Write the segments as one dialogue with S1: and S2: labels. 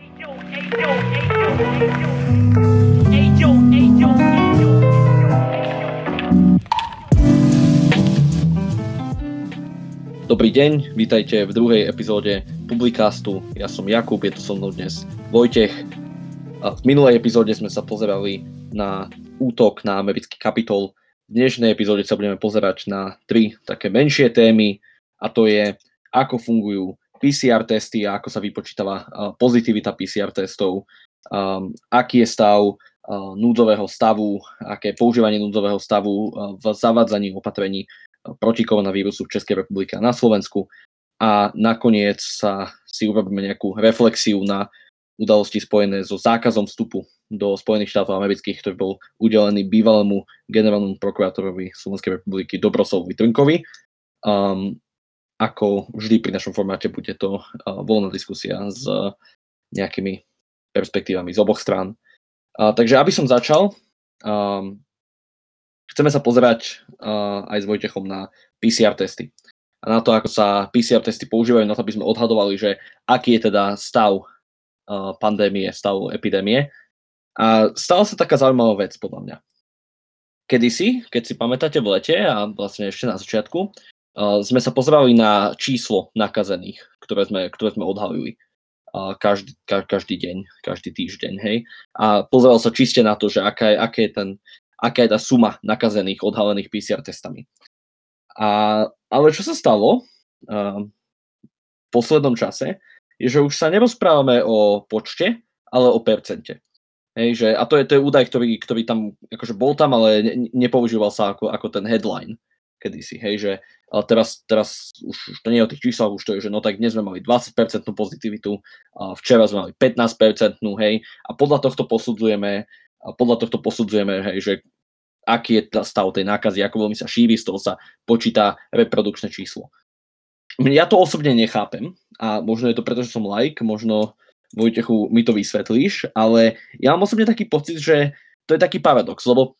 S1: Dobrý deň, vítajte v druhej epizóde Publicastu. Ja som Jakub, je to so mnou dnes Vojtech. A v minulej epizóde sme sa pozerali na útok na americký kapitol. V dnešnej epizóde sa budeme pozerať na tri také menšie témy a to je, ako fungujú PCR testy a ako sa vypočítava pozitivita PCR testov, um, aký je stav uh, núdzového stavu, aké je používanie núdzového stavu uh, v zavádzaní opatrení proti koronavírusu v Českej republike a na Slovensku. A nakoniec sa si urobíme nejakú reflexiu na udalosti spojené so zákazom vstupu do Spojených štátov amerických, ktorý bol udelený bývalému generálnemu prokurátorovi Slovenskej republiky Dobrosovovi Trnkovi. Um, ako vždy pri našom formáte bude to voľná diskusia s nejakými perspektívami z oboch strán. Uh, takže aby som začal, um, chceme sa pozerať uh, aj s Vojtechom na PCR testy. A na to, ako sa PCR testy používajú, na to, aby sme odhadovali, že aký je teda stav uh, pandémie, stav epidémie. A stala sa taká zaujímavá vec, podľa mňa. Kedysi, keď si pamätáte v lete a vlastne ešte na začiatku, sme sa pozerali na číslo nakazených, ktoré sme, ktoré sme odhalili každý, ka, každý deň, každý týždeň, hej. A pozeral sa čiste na to, že aká je, aké je ten aká je tá suma nakazených, odhalených PCR testami. A, ale čo sa stalo v poslednom čase, je, že už sa nerozprávame o počte, ale o percente. Hej, že, a to je, to je údaj, ktorý, ktorý tam akože bol tam, ale ne, nepoužíval sa ako, ako ten headline kedysi. Hej, že ale teraz, teraz už, už to nie je o tých číslach, už to je, že no tak dnes sme mali 20% pozitivitu, a včera sme mali 15%, hej, a podľa tohto posudzujeme, a podľa tohto posudzujeme, hej, že aký je stav tej nákazy, ako veľmi sa šíri, z toho sa počíta reprodukčné číslo. Ja to osobne nechápem a možno je to preto, že som like, možno Vojtechu mi to vysvetlíš, ale ja mám osobne taký pocit, že to je taký paradox, lebo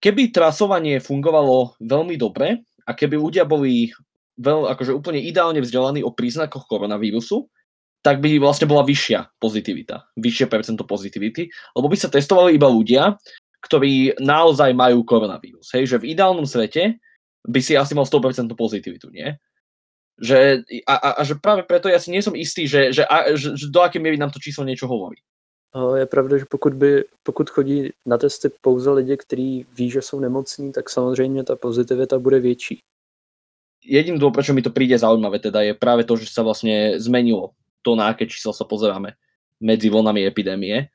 S1: keby trasovanie fungovalo veľmi dobre a keby ľudia boli veľ, akože úplne ideálne vzdelaní o príznakoch koronavírusu, tak by vlastne bola vyššia pozitivita, vyššie percento pozitivity, lebo by sa testovali iba ľudia, ktorí naozaj majú koronavírus. Hej, že v ideálnom svete by si asi mal 100% pozitivitu, nie? Že, a, a, a že práve preto ja si nie som istý, že, že, a, že, že do aké miery nám to číslo niečo hovorí.
S2: Je pravda, že pokud, by, pokud chodí na testy pouze lidi, kteří ví, že jsou nemocní, tak samozřejmě ta pozitivita bude větší.
S1: Jediným dôvod, prečo mi to príde zaujímavé, teda je práve to, že sa vlastne zmenilo to, na aké číslo sa pozeráme medzi vlnami epidémie.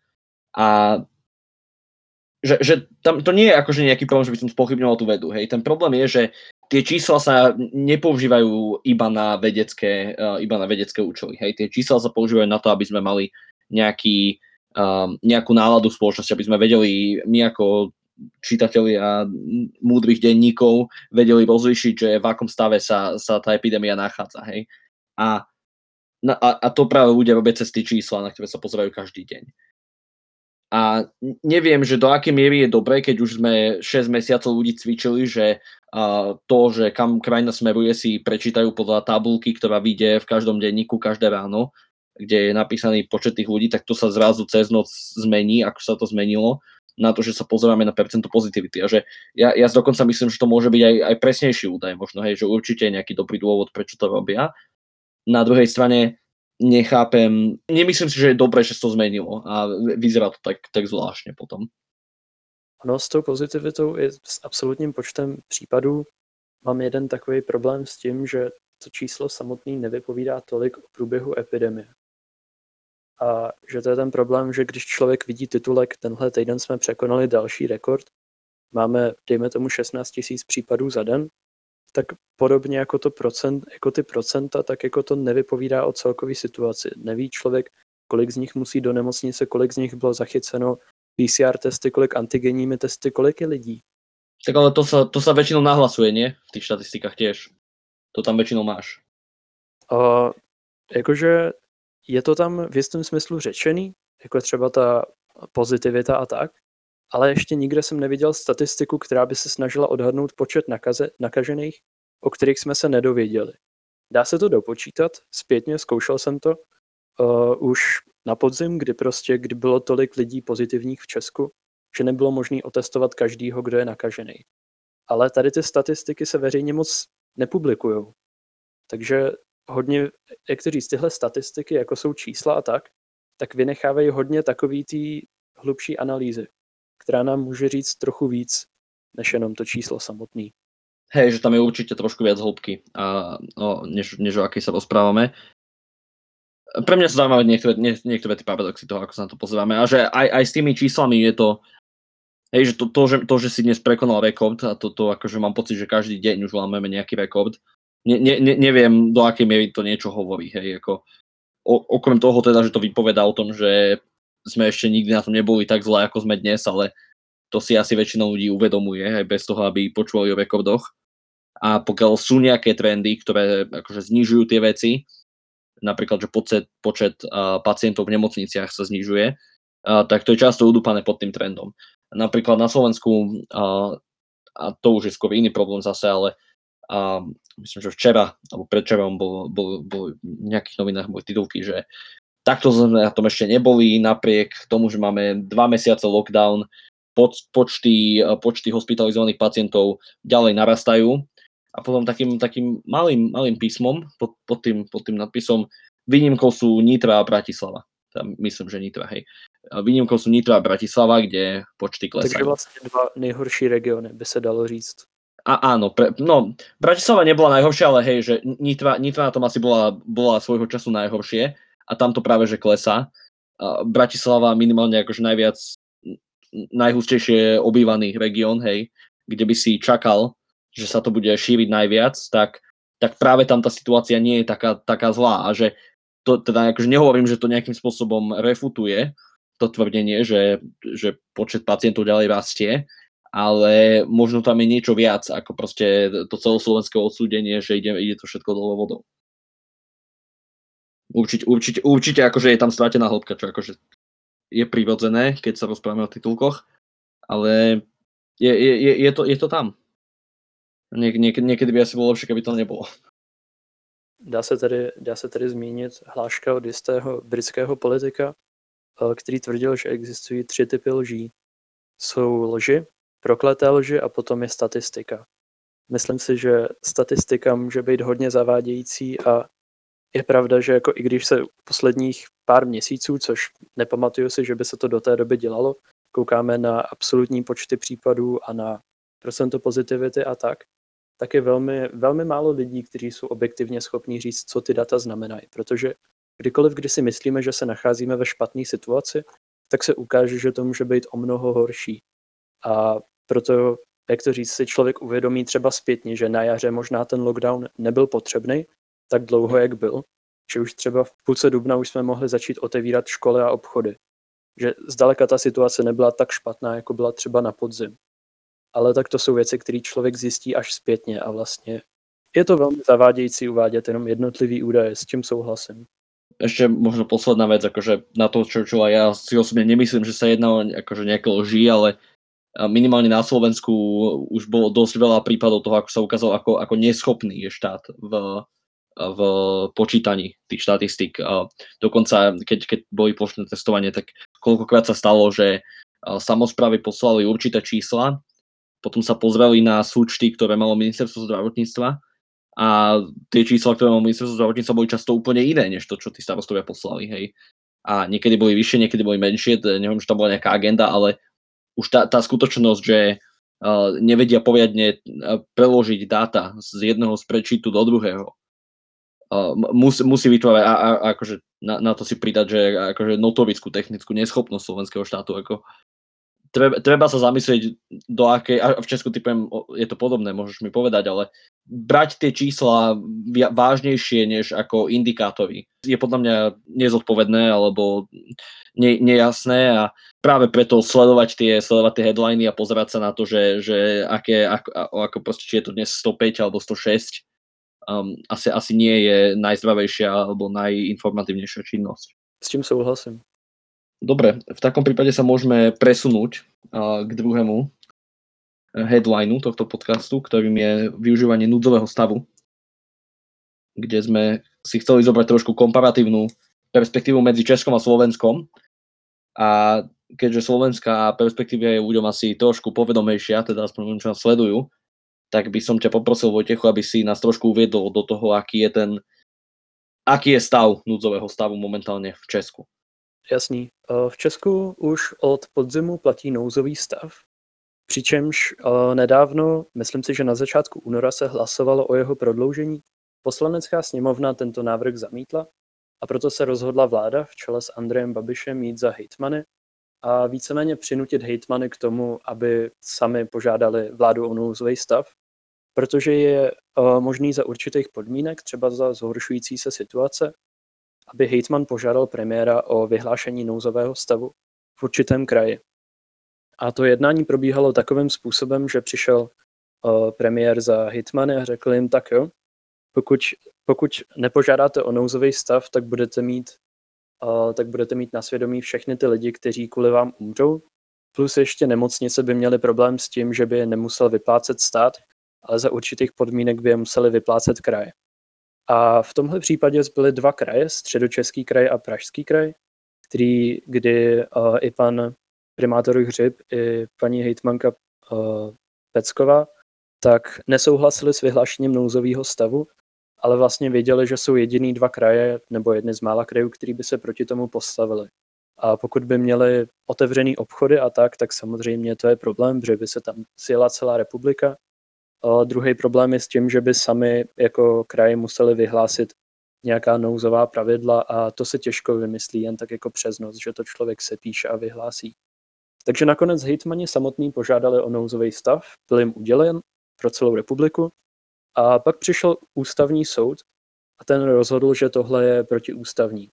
S1: A že, že tam to nie je akože nejaký problém, že by som spochybňoval tú vedu. Hej. Ten problém je, že tie čísla sa nepoužívajú iba na vedecké, uh, iba na vedecké účely. Hej. Tie čísla sa používajú na to, aby sme mali nejaký, nejakú náladu spoločnosti, aby sme vedeli my ako čitatelia múdrych denníkov vedeli rozlišiť, že v akom stave sa, sa tá epidémia nachádza. Hej. A, a, a to práve ľudia robia cez tie čísla, na ktoré sa pozerajú každý deň. A neviem, že do akej miery je dobré, keď už sme 6 mesiacov ľudí cvičili, že uh, to, že kam krajina smeruje, si prečítajú podľa tabulky, ktorá vyjde v každom denníku každé ráno, kde je napísaný počet tých ľudí, tak to sa zrazu cez noc zmení, ako sa to zmenilo, na to, že sa pozeráme na percento pozitivity. A že ja, ja dokonca myslím, že to môže byť aj, aj presnejší údaj, možno, hej, že určite je nejaký dobrý dôvod, prečo to robia. Na druhej strane, nechápem, nemyslím si, že je dobré, že se to zmenilo a vyzerá to tak, tak zvláštně potom.
S2: No s tou pozitivitou i s absolutním počtem případů mám jeden takový problém s tím, že to číslo samotný nevypovídá tolik o průběhu epidemie. A že to je ten problém, že když člověk vidí titulek, tenhle týden jsme překonali další rekord, máme, dejme tomu, 16 000 případů za den, tak podobně jako, to procent, jako ty procenta, tak jako to nevypovídá o celkové situaci. Neví člověk, kolik z nich musí do nemocnice, kolik z nich bylo zachyceno PCR testy, kolik antigenními testy, kolik je lidí.
S1: Tak ale to sa, to sa väčšinou nahlasuje, nie? V tých štatistikách tiež. To tam väčšinou máš.
S2: Uh, jakože je to tam v jistém smyslu řečený, jako třeba ta pozitivita a tak, ale ještě nikde jsem neviděl statistiku, která by se snažila odhadnout počet nakaze, nakažených, o kterých jsme se nedověděli. Dá se to dopočítat, zpětně zkoušel jsem to, uh, už na podzim, kdy prostě, kdy bylo tolik lidí pozitivních v Česku, že nebylo možné otestovat každýho, kdo je nakažený. Ale tady ty statistiky se veřejně moc nepublikují. Takže hodně, jak to říct, tyhle statistiky, jako jsou čísla a tak, tak vynechávají hodně takový tý hlubší analýzy, která nám může říct trochu víc, než jenom to číslo samotný.
S1: Hej, že tam je určite trošku viac hĺbky, a, no, než, než o akej sa rozprávame. Pre mňa sú zaujímavé niektoré, nie, niektoré tie paradoxy toho, ako sa na to pozeráme. A že aj, aj s tými číslami je to, hej, že to, to, že, to, že si dnes prekonal rekord, a to, to akože mám pocit, že každý deň už lámeme nejaký rekord, ne, ne, ne, neviem, do akej miery to niečo hovorí. Hej, ako, o, okrem toho teda, že to vypoveda o tom, že sme ešte nikdy na tom neboli tak zle, ako sme dnes, ale to si asi väčšina ľudí uvedomuje, aj bez toho, aby počúvali o rekordoch. A pokiaľ sú nejaké trendy, ktoré akože znižujú tie veci, napríklad, že počet, počet uh, pacientov v nemocniciach sa znižuje, uh, tak to je často udúpané pod tým trendom. Napríklad na Slovensku, uh, a to už je skôr iný problém zase, ale uh, myslím, že včera, alebo predčerom bol, bol, bol v nejakých novinách boli titulky, že takto sme na tom ešte neboli, napriek tomu, že máme dva mesiace lockdown, poč, počty, počty hospitalizovaných pacientov ďalej narastajú a potom takým, takým malým, malým písmom pod, pod, tým, pod tým nadpisom výnimkou sú Nitra a Bratislava. Tam myslím, že Nitra, hej. Výnimkou sú Nitra a Bratislava, kde počty klesajú.
S2: Takže vlastne dva nejhorší regióny, by sa dalo říct.
S1: A áno, pre, no, Bratislava nebola najhoršia, ale hej, že Nitra, Nitra na tom asi bola, bola svojho času najhoršie a tam to práve, že klesá. Bratislava minimálne akože najviac najhustejšie obývaný región, hej, kde by si čakal, že sa to bude šíriť najviac, tak, tak práve tam tá situácia nie je taká, taká zlá a že to teda akože nehovorím, že to nejakým spôsobom refutuje to tvrdenie, že, že počet pacientov ďalej rastie, ale možno tam je niečo viac ako proste to celoslovenské odsúdenie, že ide, ide to všetko dole vodou. Určite, určite, určite akože je tam stratená hĺbka, čo akože je prirodzené, keď sa rozprávame o titulkoch, ale je, je, je, je, to, je to tam. Niek, niek, někdy by asi bylo lepší, kdyby to nebylo.
S2: Dá se tady, dá se tady zmínit hláška od jistého britského politika, eh, který tvrdil, že existují tři typy lží. Jsou lži, prokleté lži a potom je statistika. Myslím si, že statistika může být hodně zavádějící a je pravda, že jako i když se posledních pár měsíců, což nepamatuju si, že by se to do té doby dělalo, koukáme na absolutní počty případů a na procento pozitivity a tak, tak je velmi, velmi málo lidí, kteří jsou objektivně schopní říct, co ty data znamenají. Protože kdykoliv, kdy si myslíme, že se nacházíme ve špatné situaci, tak se ukáže, že to může být o mnoho horší. A proto, jak to říct, si člověk uvědomí třeba zpětně, že na jaře možná ten lockdown nebyl potřebný tak dlouho, jak byl, že už třeba v půlce dubna už jsme mohli začít otevírat školy a obchody. Že zdaleka ta situace nebyla tak špatná, jako byla třeba na podzim ale tak to jsou věci, které člověk zjistí až zpětně a vlastně je to velmi zavádějící uvádět jenom jednotlivý údaje, s čím souhlasím.
S1: Ešte možno posledná vec, akože na to, čo, čo ja si osobne nemyslím, že sa jedná o akože nejaké lži, ale minimálne na Slovensku už bolo dosť veľa prípadov toho, ako sa ukázalo, ako, ako neschopný je štát v, v počítaní tých štatistík. Dokonca, keď, keď boli plošné testovanie, tak koľkokrát sa stalo, že samozprávy poslali určité čísla potom sa pozreli na súčty, ktoré malo ministerstvo zdravotníctva a tie čísla, ktoré malo ministerstvo zdravotníctva, boli často úplne iné, než to, čo tí starostovia poslali. Hej. A niekedy boli vyššie, niekedy boli menšie, neviem, že tam bola nejaká agenda, ale už tá, tá skutočnosť, že uh, nevedia poriadne preložiť dáta z jedného spreadsheetu do druhého, uh, musí, musí vytvárať a, a, akože na, na to si pridať, že akože notorickú technickú neschopnosť slovenského štátu, ako treba, treba sa zamyslieť, do akej, a v Česku typujem, je to podobné, môžeš mi povedať, ale brať tie čísla vážnejšie než ako indikátory je podľa mňa nezodpovedné alebo ne, nejasné a práve preto sledovať tie, sledovať tie headliny a pozerať sa na to, že, že aké, ako, ako proste, či je to dnes 105 alebo 106, um, asi, asi nie je najzdravejšia alebo najinformatívnejšia činnosť.
S2: S čím souhlasím.
S1: Dobre, v takom prípade sa môžeme presunúť uh, k druhému headlineu tohto podcastu, ktorým je využívanie núdzového stavu, kde sme si chceli zobrať trošku komparatívnu perspektívu medzi Českom a Slovenskom. A keďže slovenská perspektíva je ľuďom asi trošku povedomejšia, teda aspoň čo nás sledujú, tak by som ťa poprosil, Vojtechu, aby si nás trošku uviedol do toho, aký je ten, aký je stav núdzového stavu momentálne v Česku.
S2: Jasný. V Česku už od podzimu platí nouzový stav, přičemž nedávno, myslím si, že na začátku února se hlasovalo o jeho prodloužení. Poslanecká sněmovna tento návrh zamítla a proto se rozhodla vláda v čele s Andrejem Babišem mít za hejtmany a víceméně přinutit hejtmany k tomu, aby sami požádali vládu o nouzový stav, protože je možný za určitých podmínek, třeba za zhoršující se situace, aby hejtman požádal premiéra o vyhlášení nouzového stavu v určitém kraji. A to jednání probíhalo takovým způsobem, že přišel premiér za hejtmany a řekl jim, tak jo, pokud, pokud nepožádáte o nouzový stav, tak budete mít uh, tak budete mít na svědomí všechny ty lidi, kteří kvůli vám umřou. Plus ještě nemocnice by měly problém s tím, že by je nemusel vyplácet stát, ale za určitých podmínek by je museli vyplácet kraje. A v tomhle případě byly dva kraje, středočeský kraj a pražský kraj, který, kdy uh, i pan primátor Hřib, i paní hejtmanka uh, Pecková, tak nesouhlasili s vyhlášením nouzového stavu ale vlastně věděli, že jsou jediný dva kraje nebo jedny z mála krajů, který by se proti tomu postavili. A pokud by měli otevřený obchody a tak, tak samozřejmě to je problém, že by se tam sjela celá republika. A druhý problém je s tím, že by sami jako kraje museli vyhlásit nějaká nouzová pravidla a to se těžko vymyslí jen tak jako přes noc, že to člověk se píše a vyhlásí. Takže nakonec hejtmani samotný požádali o nouzový stav, byl jim udělen pro celou republiku a pak přišel ústavní soud a ten rozhodl, že tohle je protiústavní.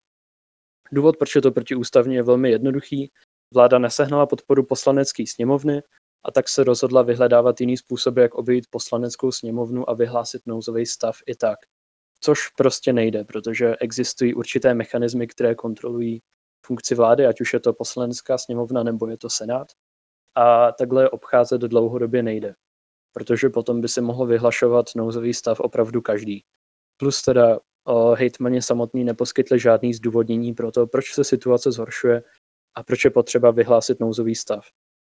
S2: Důvod, proč je to protiústavní, je velmi jednoduchý. Vláda nesehnala podporu poslanecké sněmovny a tak se rozhodla vyhledávat jiný způsoby, jak obejít poslaneckou sněmovnu a vyhlásit nouzový stav i tak. Což prostě nejde, protože existují určité mechanismy, které kontrolují funkci vlády, ať už je to poslanecká sněmovna nebo je to senát. A takhle obcházet dlouhodobě nejde protože potom by si mohl vyhlašovat nouzový stav opravdu každý. Plus teda o, hejtmani samotný neposkytli žádný zdůvodnění pro to, proč se situace zhoršuje a proč je potřeba vyhlásit nouzový stav.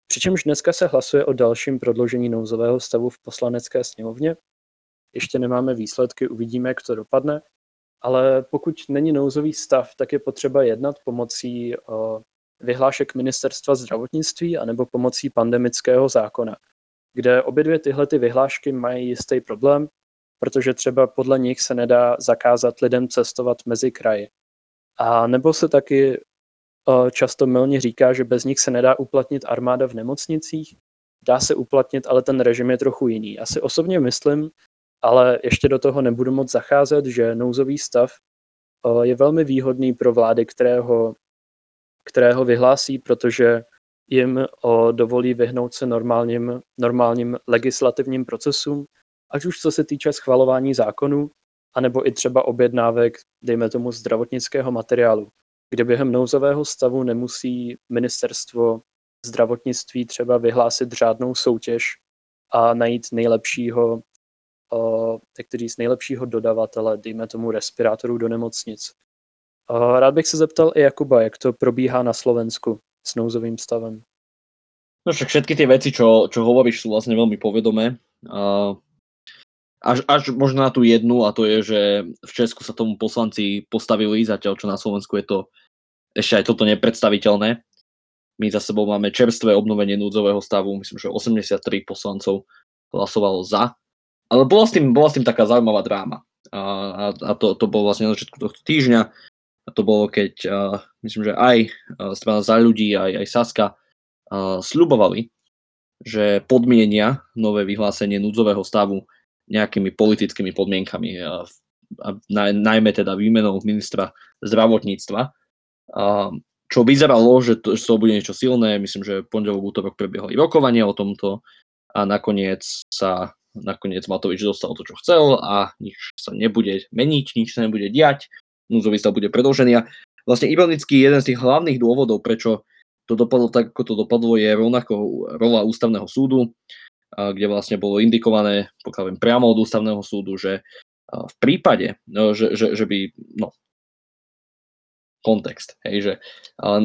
S2: Přičemž dneska se hlasuje o dalším prodloužení nouzového stavu v poslanecké sněmovně. Ještě nemáme výsledky, uvidíme, jak to dopadne, ale pokud není nouzový stav, tak je potřeba jednat pomocí o, vyhlášek ministerstva zdravotnictví anebo pomocí pandemického zákona kde obě dvě tyhle ty vyhlášky mají jistý problém, protože třeba podle nich se nedá zakázat lidem cestovat mezi kraji. A nebo se taky často milně říká, že bez nich se nedá uplatnit armáda v nemocnicích, dá se uplatnit, ale ten režim je trochu jiný. Asi osobně myslím, ale ještě do toho nebudu moc zacházet, že nouzový stav je velmi výhodný pro vlády, kterého, kterého vyhlásí, protože jim dovolí vyhnout se normálním, normálním legislativním procesům, ať už co se týče schvalování zákonů, anebo i třeba objednávek, dejme tomu, zdravotnického materiálu, kde během nouzového stavu nemusí ministerstvo zdravotnictví třeba vyhlásit řádnou soutěž a najít nejlepšího, tak říct, nejlepšího dodavatele, dejme tomu respirátorů do nemocnic. Rád bych se zeptal i Jakuba, jak to probíhá na Slovensku s nouzovým stavem.
S1: No však všetky tie veci, čo, čo hovoríš, sú vlastne veľmi povedomé. Až, až možno na tú jednu, a to je, že v Česku sa tomu poslanci postavili, zatiaľ čo na Slovensku je to ešte aj toto nepredstaviteľné. My za sebou máme čerstvé obnovenie núdzového stavu, myslím, že 83 poslancov hlasovalo za. Ale bola s tým, bola s tým taká zaujímavá dráma. A, a, to, to bolo vlastne na začiatku tohto týždňa. A to bolo, keď uh, myslím, že aj strana za ľudí, aj, aj Saska uh, sľubovali, že podmienia nové vyhlásenie núdzového stavu nejakými politickými podmienkami, uh, a naj, najmä teda výmenou ministra zdravotníctva, uh, čo vyzeralo, že to, že to bude niečo silné, myslím, že pondelok, útorok prebiehali rokovanie o tomto a nakoniec sa nakoniec Matovič dostal to, čo chcel a nič sa nebude meniť, nič sa nebude diať núzový stav bude predlžený. A vlastne ironicky jeden z tých hlavných dôvodov, prečo to dopadlo tak, ako to dopadlo, je rovnako rola ústavného súdu, kde vlastne bolo indikované, pokiaľ viem, priamo od ústavného súdu, že v prípade, no, že, že, že by no, kontext. Hej, že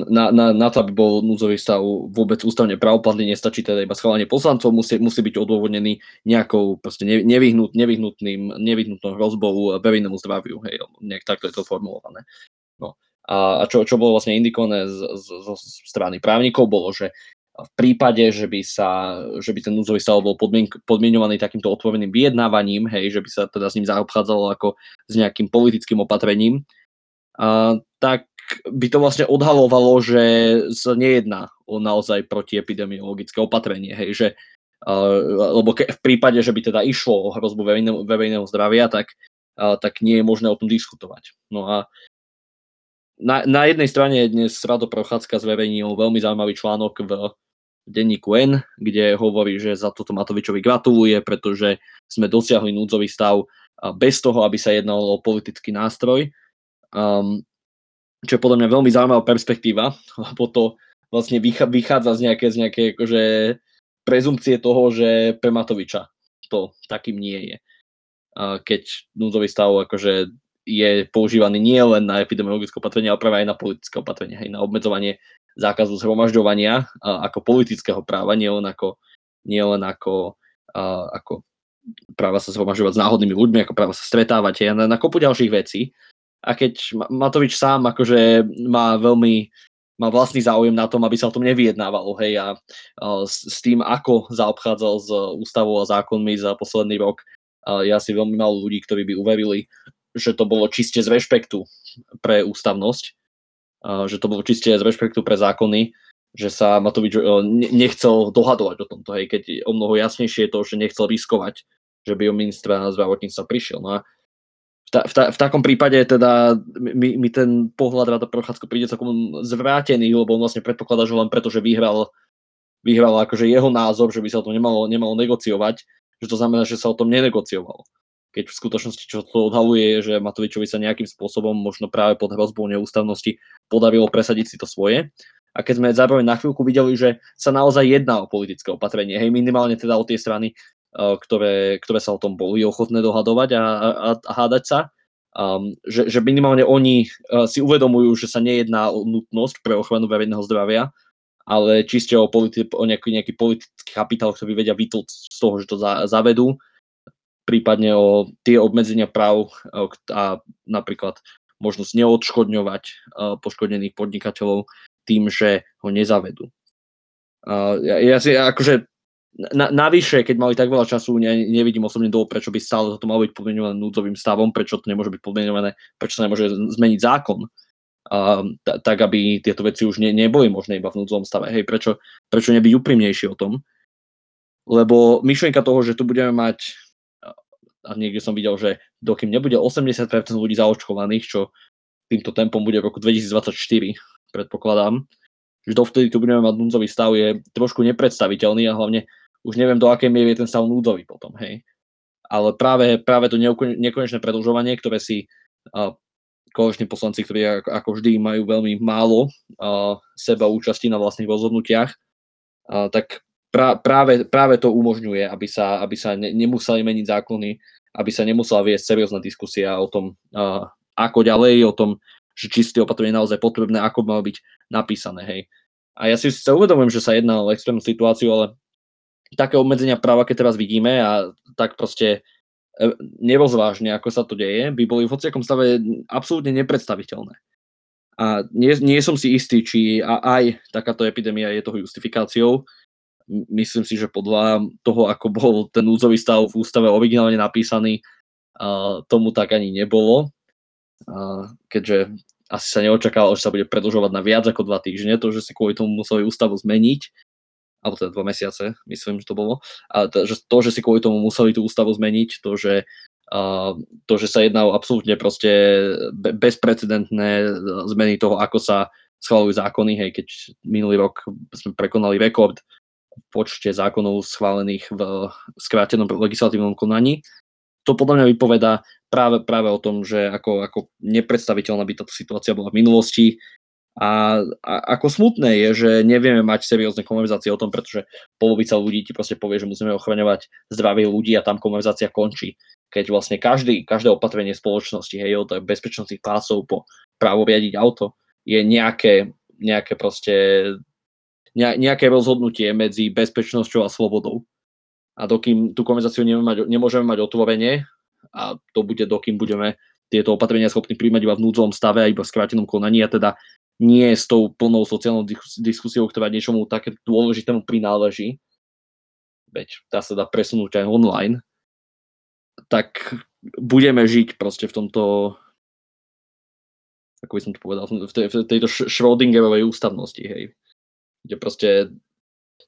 S1: na, na, na to, aby bol núdzový stav vôbec ústavne pravoplatný, nestačí teda iba schválenie poslancov, musí, musí byť odôvodnený nejakou proste nevyhnut, nevyhnutným, nevyhnutnou hrozbou verejnému zdraviu. Hej, nejak takto je to formulované. No. A, a čo, čo bolo vlastne indikované z, z, z strany právnikov, bolo, že v prípade, že by, sa, že by ten núdzový stav bol podmien, podmienovaný takýmto otvoreným vyjednávaním, hej, že by sa teda s ním zaobchádzalo ako s nejakým politickým opatrením, tak by to vlastne odhalovalo, že sa nejedná o naozaj protiepidemiologické opatrenie, hej, že lebo ke, v prípade, že by teda išlo o hrozbu verejného, zdravia, tak, tak nie je možné o tom diskutovať. No a na, na jednej strane dnes Rado Prochádzka zverejnil veľmi zaujímavý článok v denníku N, kde hovorí, že za toto Matovičovi gratuluje, pretože sme dosiahli núdzový stav bez toho, aby sa jednalo o politický nástroj. Um, čo je podľa mňa veľmi zaujímavá perspektíva, lebo to vlastne vychádza z nejaké, z nejaké akože prezumcie toho, že pre Matoviča to takým nie je. Keď núdzový stav akože je používaný nie len na epidemiologické opatrenie, ale práve aj na politické opatrenie, aj na obmedzovanie zákazu zhromažďovania ako politického práva, nie len ako, nie len ako, ako práva sa zhromažďovať s náhodnými ľuďmi, ako práva sa stretávať, aj na, na kopu ďalších vecí a keď Matovič sám akože má veľmi má vlastný záujem na tom, aby sa o tom nevyjednávalo, hej, a, a s, s tým, ako zaobchádzal s ústavou a zákonmi za posledný rok, a ja si veľmi málo ľudí, ktorí by uverili, že to bolo čiste z rešpektu pre ústavnosť, a že to bolo čiste z rešpektu pre zákony, že sa Matovič nechcel dohadovať o tomto, hej, keď o mnoho jasnejšie je to, že nechcel riskovať, že by o ministra zdravotníctva prišiel. No a v, ta, v, ta, v takom prípade teda mi, mi ten pohľad Rada Prochádzko príde celkom zvrátený, lebo on vlastne predpokladá, že len preto, že vyhral, vyhral akože jeho názor, že by sa o tom nemalo, nemalo negociovať, že to znamená, že sa o tom nenegociovalo. Keď v skutočnosti, čo to odhaluje, je, že Matovičovi sa nejakým spôsobom, možno práve pod hrozbou neústavnosti, podarilo presadiť si to svoje. A keď sme zároveň na chvíľku videli, že sa naozaj jedná o politické opatrenie, hej, minimálne teda o tie strany, ktoré, ktoré sa o tom boli ochotné dohadovať a, a, a hádať sa. Um, že, že minimálne oni uh, si uvedomujú, že sa nejedná o nutnosť pre ochranu verejného zdravia, ale čiste o, politi- o nejaký, nejaký politický kapitál, ktorý vedia vytlcť z toho, že to za, zavedú, prípadne o tie obmedzenia práv uh, a napríklad možnosť neodškodňovať uh, poškodených podnikateľov tým, že ho nezavedú. Uh, ja, ja si akože na, navyše, keď mali tak veľa času, ne, nevidím osobne dôvod, prečo by stále to malo byť podmienované núdzovým stavom, prečo to nemôže byť podmienované, prečo sa nemôže zmeniť zákon, uh, t- tak aby tieto veci už ne, neboli možné iba v núdzovom stave. Hej, prečo, prečo nebyť úprimnejší o tom? Lebo myšlienka toho, že tu budeme mať, a niekde som videl, že dokým nebude 80% ľudí zaočkovaných, čo týmto tempom bude v roku 2024, predpokladám, že dovtedy tu budeme mať núdzový stav, je trošku nepredstaviteľný a hlavne už neviem, do akej miery je ten stav núdzový potom, hej. Ale práve, práve to nekonečné predlžovanie, ktoré si uh, koleční poslanci, ktorí ako, ako vždy majú veľmi málo uh, seba účasti na vlastných rozhodnutiach, uh, tak pra, práve, práve to umožňuje, aby sa, aby sa ne, nemuseli meniť zákony, aby sa nemusela viesť seriózna diskusia o tom, uh, ako ďalej, o tom, že či tie opatrenie naozaj potrebné, ako má byť napísané, hej. A ja si sa uvedomujem, že sa jedná o extrémnu situáciu, ale také obmedzenia práva, keď teraz vidíme a tak proste e, nerozvážne, ako sa to deje, by boli v hociakom stave absolútne nepredstaviteľné. A nie, nie som si istý, či aj takáto epidémia je toho justifikáciou. Myslím si, že podľa toho, ako bol ten núdzový stav v ústave originálne napísaný, tomu tak ani nebolo. Keďže asi sa neočakalo, že sa bude predlžovať na viac ako dva týždne, to, že si kvôli tomu museli ústavu zmeniť, alebo teda dva mesiace, myslím, že to bolo. A to, že, to, že si kvôli tomu museli tú ústavu zmeniť, to, že, uh, to, že sa jedná o absolútne proste bezprecedentné zmeny toho, ako sa schválujú zákony, hej, keď minulý rok sme prekonali rekord v počte zákonov schválených v skrátenom legislatívnom konaní, to podľa mňa vypoveda práve, práve o tom, že ako, ako nepredstaviteľná by táto situácia bola v minulosti, a, a ako smutné je, že nevieme mať seriózne konverzácie o tom, pretože polovica ľudí ti proste povie, že musíme ochraňovať zdravie ľudí a tam konverzácia končí. Keď vlastne každý, každé opatrenie spoločnosti, hej, od bezpečnostných pásov po právo riadiť auto, je nejaké, nejaké proste nejaké rozhodnutie medzi bezpečnosťou a slobodou. A dokým tú konverzáciu mať, nemôžeme mať otvorenie, a to bude dokým budeme tieto opatrenia schopní príjmať iba v núdzovom stave a iba v skrátenom konaní a teda nie s tou plnou sociálnou diskusiou, ktorá niečomu také dôležitému prináleží, veď tá sa dá presunúť aj online, tak budeme žiť proste v tomto ako by som to povedal, v, tej, v tejto Schrödingerovej ústavnosti, hej. Kde proste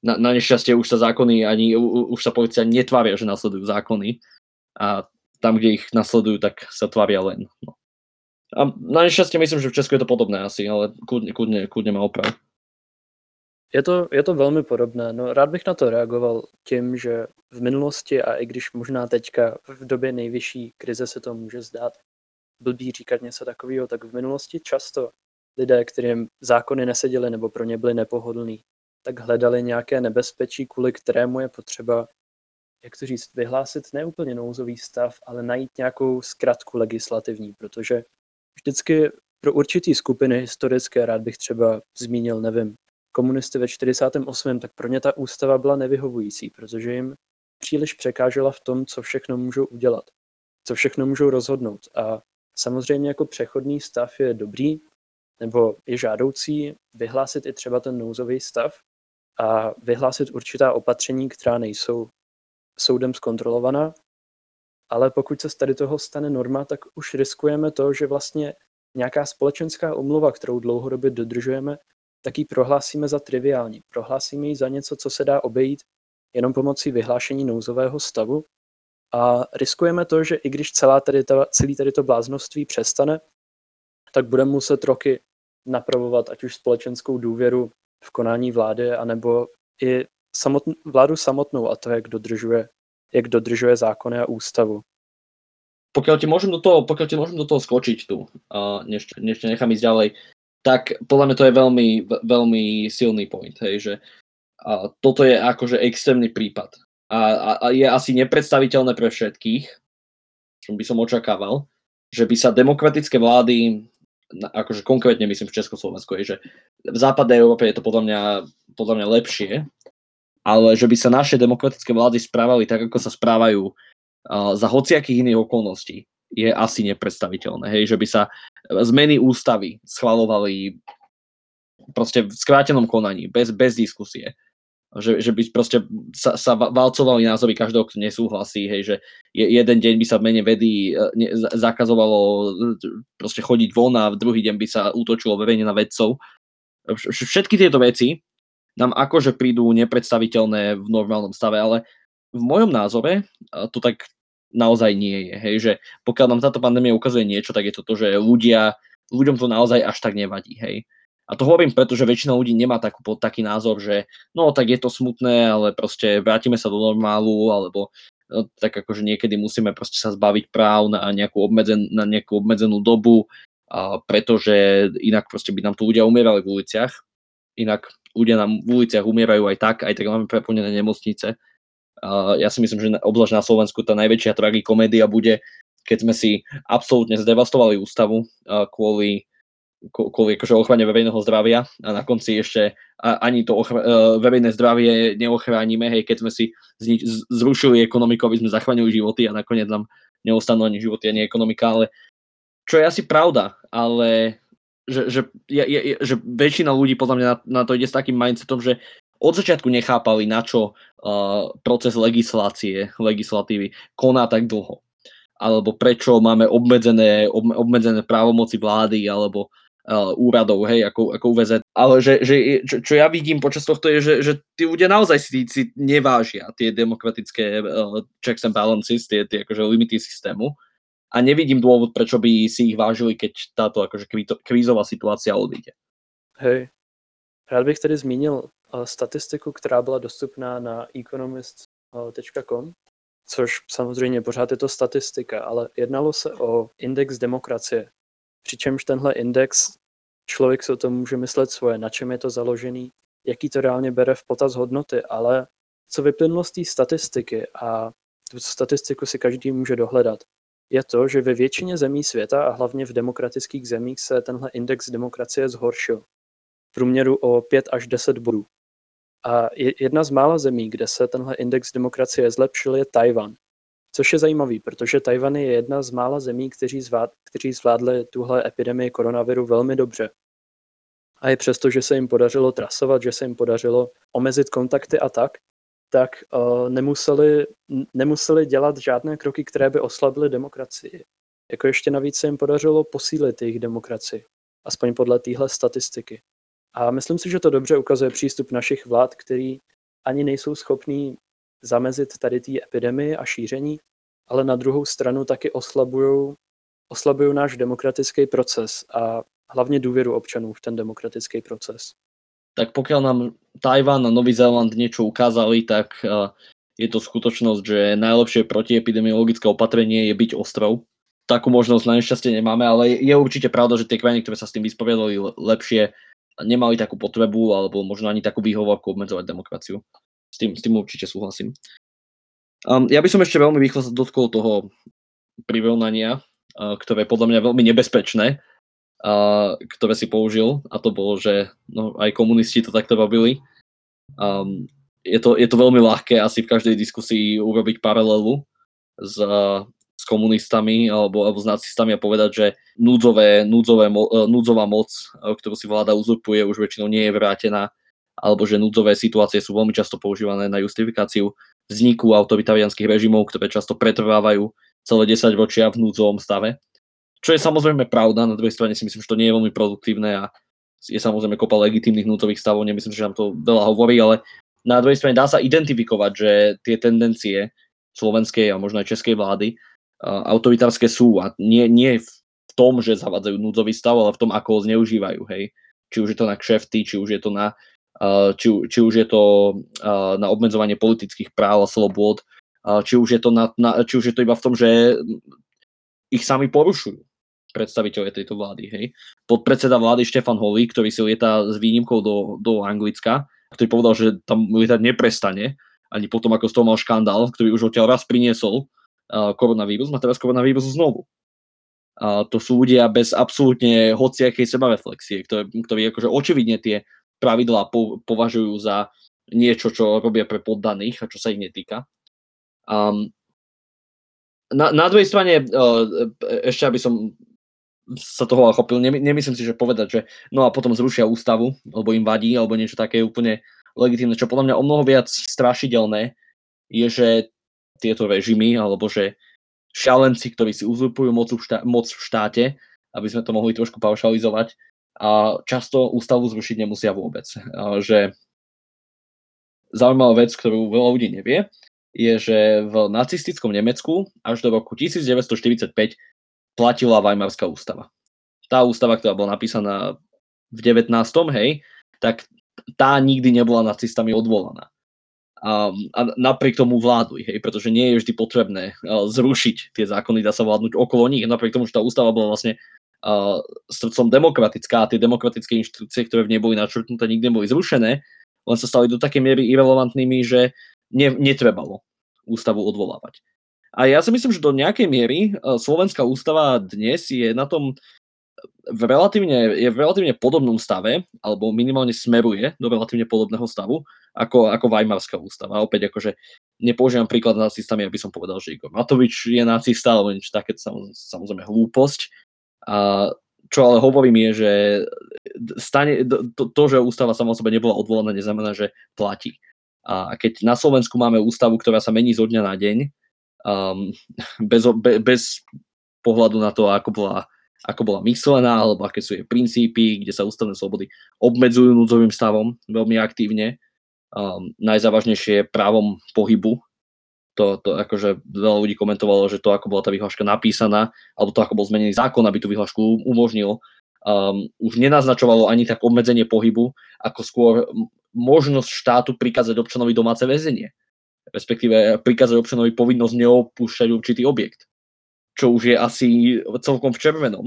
S1: na, na nešťastie už sa zákony ani, u, už sa policia netvária, že nasledujú zákony a tam, kde ich nasledujú, tak sa tvária len. No. A na nešťastie myslím, že v Česku je to podobné asi, ale kľudne, kľudne, kľudne má oprav.
S2: Je to, je to velmi podobné. No, rád bych na to reagoval tím, že v minulosti a i když možná teďka v době nejvyšší krize se to může zdát blbý říkat něco takového, tak v minulosti často lidé, kterým zákony neseděly nebo pro ně byly nepohodlný, tak hledali nějaké nebezpečí, kvůli kterému je potřeba, jak to říct, vyhlásit neúplně nouzový stav, ale najít nějakou zkratku legislativní, protože vždycky pro určitý skupiny historické, rád bych třeba zmínil, nevím, komunisty ve 48., tak pro ně ta ústava byla nevyhovující, protože jim příliš překážela v tom, co všechno můžou udělat, co všechno můžou rozhodnout. A samozřejmě jako přechodný stav je dobrý, nebo je žádoucí vyhlásit i třeba ten nouzový stav a vyhlásit určitá opatření, která nejsou soudem zkontrolovaná, ale pokud se z tady toho stane norma, tak už riskujeme to, že vlastně nějaká společenská umluva, kterou dlouhodobě dodržujeme, tak ji prohlásíme za triviální. Prohlásíme ji za něco, co se dá obejít jenom pomocí vyhlášení nouzového stavu a riskujeme to, že i když celá tady ta, celý tady to bláznoství přestane, tak budeme muset roky napravovat ať už společenskou důvěru v konání vlády, anebo i samotn, vládu samotnou a to, jak dodržuje, jak dodržuje zákony a ústavu.
S1: Pokiaľ ti môžem do toho, pokiaľ ti môžem do toho skočiť tu, uh, než, než nechám ísť ďalej, tak podľa mňa to je veľmi, veľmi silný point, hej, že a toto je akože extrémny prípad. A, a, a je asi nepredstaviteľné pre všetkých, čo by som očakával, že by sa demokratické vlády, akože konkrétne myslím v Československu, je, že v západnej Európe je to podľa mňa, podľa mňa lepšie, ale že by sa naše demokratické vlády správali tak, ako sa správajú za hociakých iných okolností, je asi nepredstaviteľné. Hej, že by sa zmeny ústavy schvalovali proste v skrátenom konaní, bez, bez diskusie. Že, že by proste sa, sa valcovali názory každého, kto nesúhlasí, hej, že je, jeden deň by sa v mene vedy e, ne, zakazovalo e, proste chodiť von a v druhý deň by sa útočilo verejne na vedcov. Všetky tieto veci nám akože prídu nepredstaviteľné v normálnom stave, ale v mojom názore to tak naozaj nie je. Hej, že pokiaľ nám táto pandémia ukazuje niečo, tak je to to, že ľudia, ľuďom to naozaj až tak nevadí. Hej. A to hovorím preto, že väčšina ľudí nemá takú, taký názor, že no tak je to smutné, ale proste vrátime sa do normálu, alebo no, tak akože niekedy musíme proste sa zbaviť práv na nejakú, obmedzen, na nejakú obmedzenú dobu, a pretože inak proste by nám tu ľudia umierali v uliciach. Inak ľudia nám uliciach umierajú aj tak, aj tak máme preplnené nemocnice. Ja si myslím, že obzvlášť na Slovensku tá najväčšia tragikomédia bude, keď sme si absolútne zdevastovali ústavu kvôli kvôli akože ochrane verejného zdravia a na konci ešte ani to ochra- e, verejné zdravie neochránime, hej, keď sme si zni- zrušili ekonomiku, aby sme zachránili životy a nakoniec nám neostanú ani životy, ani ekonomika, ale čo je asi pravda, ale že, že, je, je, že väčšina ľudí podľa mňa na, na to ide s takým mindsetom, že od začiatku nechápali, na čo uh, proces legislácie, legislatívy koná tak dlho. Alebo prečo máme obmedzené, ob, obmedzené právomoci vlády alebo uh, úradov, hej, ako, ako UVZ. Ale že, že, čo, čo ja vidím počas tohto je, že, že tí ľudia naozaj si, si nevážia tie demokratické uh, checks and balances, tie, tie akože limity systému. A nevidím dôvod, prečo by si ich vážili, keď táto akože krízová situácia odíde.
S2: Hej. Rád bych tedy zmínil statistiku, která byla dostupná na economist.com, což samozřejmě pořád je to statistika, ale jednalo se o index demokracie. Přičemž tenhle index, člověk si o tom může myslet svoje, na čem je to založený, jaký to reálně bere v potaz hodnoty, ale co vyplynulo z té statistiky a tu statistiku si každý může dohledat, je to, že ve většině zemí světa a hlavně v demokratických zemích se tenhle index demokracie zhoršil. V průměru o 5 až 10 bodů. A jedna z mála zemí, kde se tenhle index demokracie zlepšil, je Tajvan. Což je zajímavý, protože Tajvan je jedna z mála zemí, kteří, zvád, kteří zvládli tuhle epidemii koronaviru velmi dobře. A je přesto, že se jim podařilo trasovat, že se jim podařilo omezit kontakty a tak, tak uh, nemuseli, nemuseli dělat žádné kroky, které by oslabily demokracii. Jako ještě navíc se jim podařilo posílit jejich demokracii, aspoň podle téhle statistiky. A myslím si, že to dobře ukazuje přístup našich vlád, který ani nejsou schopní zamezit tady té epidemii a šíření, ale na druhou stranu taky oslabují oslabují náš demokratický proces a hlavně důvěru občanů v ten demokratický proces.
S1: Tak pokiaľ nám Tajván a Nový Zéland niečo ukázali, tak je to skutočnosť, že najlepšie protiepidemiologické opatrenie je byť ostrov. Takú možnosť na nešťastie nemáme, ale je určite pravda, že tie krajiny, ktoré sa s tým vysporiadali lepšie, nemali takú potrebu alebo možno ani takú výhovorku obmedzovať demokraciu. S tým, s tým určite súhlasím. Um, ja by som ešte veľmi rýchlo sa dotkol toho prirovnania, uh, ktoré je podľa mňa veľmi nebezpečné, uh, ktoré si použil a to bolo, že no, aj komunisti to takto robili. Um, je, to, je to veľmi ľahké asi v každej diskusii urobiť paralelu s, s komunistami alebo, alebo s nacistami a povedať, že núdzové, núdzové, núdzová moc, ktorú si vláda uzurpuje, už väčšinou nie je vrátená alebo že núdzové situácie sú veľmi často používané na justifikáciu vzniku autoritarianských režimov, ktoré často pretrvávajú celé 10 ročia v núdzovom stave. Čo je samozrejme pravda, na druhej strane si myslím, že to nie je veľmi produktívne a je samozrejme kopa legitímnych nútových stavov, nemyslím, že nám to veľa hovorí, ale na druhej strane dá sa identifikovať, že tie tendencie slovenskej a možno aj českej vlády uh, autoritárske sú a nie, nie v tom, že zavádzajú núdzový stav, ale v tom, ako ho zneužívajú, hej. Či už je to na kšefty, či už je to na, uh, či, či už je to uh, na obmedzovanie politických práv a slobôd, či už je to, na, na, či už je to iba v tom, že ich sami porušujú predstaviteľe tejto vlády. Hej. Podpredseda vlády Štefan Holý, ktorý si lieta s výnimkou do, do Anglicka, ktorý povedal, že tam lietať neprestane, ani potom, ako z toho mal škandál, ktorý už odtiaľ raz priniesol uh, koronavírus, má teraz koronavírus znovu. Uh, to sú ľudia bez absolútne hociakej sebareflexie, ktorí, ktorí akože očividne tie pravidlá po, považujú za niečo, čo robia pre poddaných a čo sa ich netýka. Um, na, na druhej strane, uh, ešte aby som sa toho chopil. Nemyslím si, že povedať, že no a potom zrušia ústavu, alebo im vadí, alebo niečo také úplne legitímne. Čo podľa mňa o mnoho viac strašidelné je, že tieto režimy, alebo že šalenci, ktorí si uzurpujú moc v, moc v štáte, aby sme to mohli trošku paušalizovať, a často ústavu zrušiť nemusia vôbec. A že zaujímavá vec, ktorú veľa ľudí nevie, je, že v nacistickom Nemecku až do roku 1945 platila Weimarská ústava. Tá ústava, ktorá bola napísaná v 19. hej, tak tá nikdy nebola nacistami odvolaná. A, a napriek tomu vládu, hej, pretože nie je vždy potrebné uh, zrušiť tie zákony, dá sa vládnuť okolo nich, napriek tomu, že tá ústava bola vlastne uh, srdcom demokratická a tie demokratické inštitúcie, ktoré v nej boli načrtnuté, nikdy neboli zrušené, len sa stali do takej miery irrelevantnými, že ne, netrebalo ústavu odvolávať. A ja si myslím, že do nejakej miery e, Slovenská ústava dnes je na tom v relatívne, je v relatívne podobnom stave, alebo minimálne smeruje do relatívne podobného stavu, ako, ako Weimarská ústava. Opäť akože nepoužívam príklad nacistami, aby som povedal, že Igor Matovič je nacista, alebo niečo také, samozrejme hlúposť. A čo ale hovorím je, že stane, to, to, že ústava sama o sebe nebola odvolaná, neznamená, že platí. A keď na Slovensku máme ústavu, ktorá sa mení zo dňa na deň, um, bez, be, bez pohľadu na to, ako bola, ako bola myslená, alebo aké sú jej princípy, kde sa ústavné slobody obmedzujú núdzovým stavom veľmi aktívne. Um, najzávažnejšie je právom pohybu. To, to akože veľa ľudí komentovalo, že to, ako bola tá vyhláška napísaná, alebo to, ako bol zmenený zákon, aby tú vyhlášku umožnil, um, už nenaznačovalo ani tak obmedzenie pohybu, ako skôr možnosť štátu prikázať občanovi domáce väzenie respektíve prikázať občanovi povinnosť neopúšťať určitý objekt, čo už je asi celkom v červenom.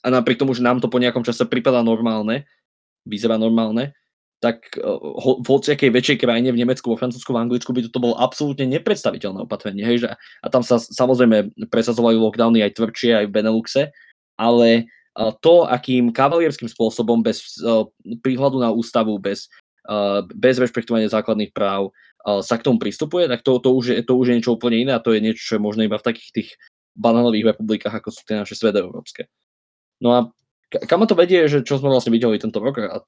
S1: A napriek tomu, že nám to po nejakom čase pripadá normálne, vyzerá normálne, tak ho, v hociakej väčšej krajine, v Nemecku, vo Francúzsku, v Anglicku by toto bolo absolútne nepredstaviteľné opatrenie. Hej, že, a tam sa samozrejme presadzovali lockdowny aj tvrdšie, aj v Beneluxe, ale to, akým kavalierským spôsobom, bez príhľadu na ústavu, bez, bez rešpektovania základných práv sa k tomu pristupuje, tak to, to, už je, to už je niečo úplne iné a to je niečo, čo je možné iba v takých tých banánových republikách, ako sú tie naše európske. No a kam to vedie, že čo sme vlastne videli tento rok a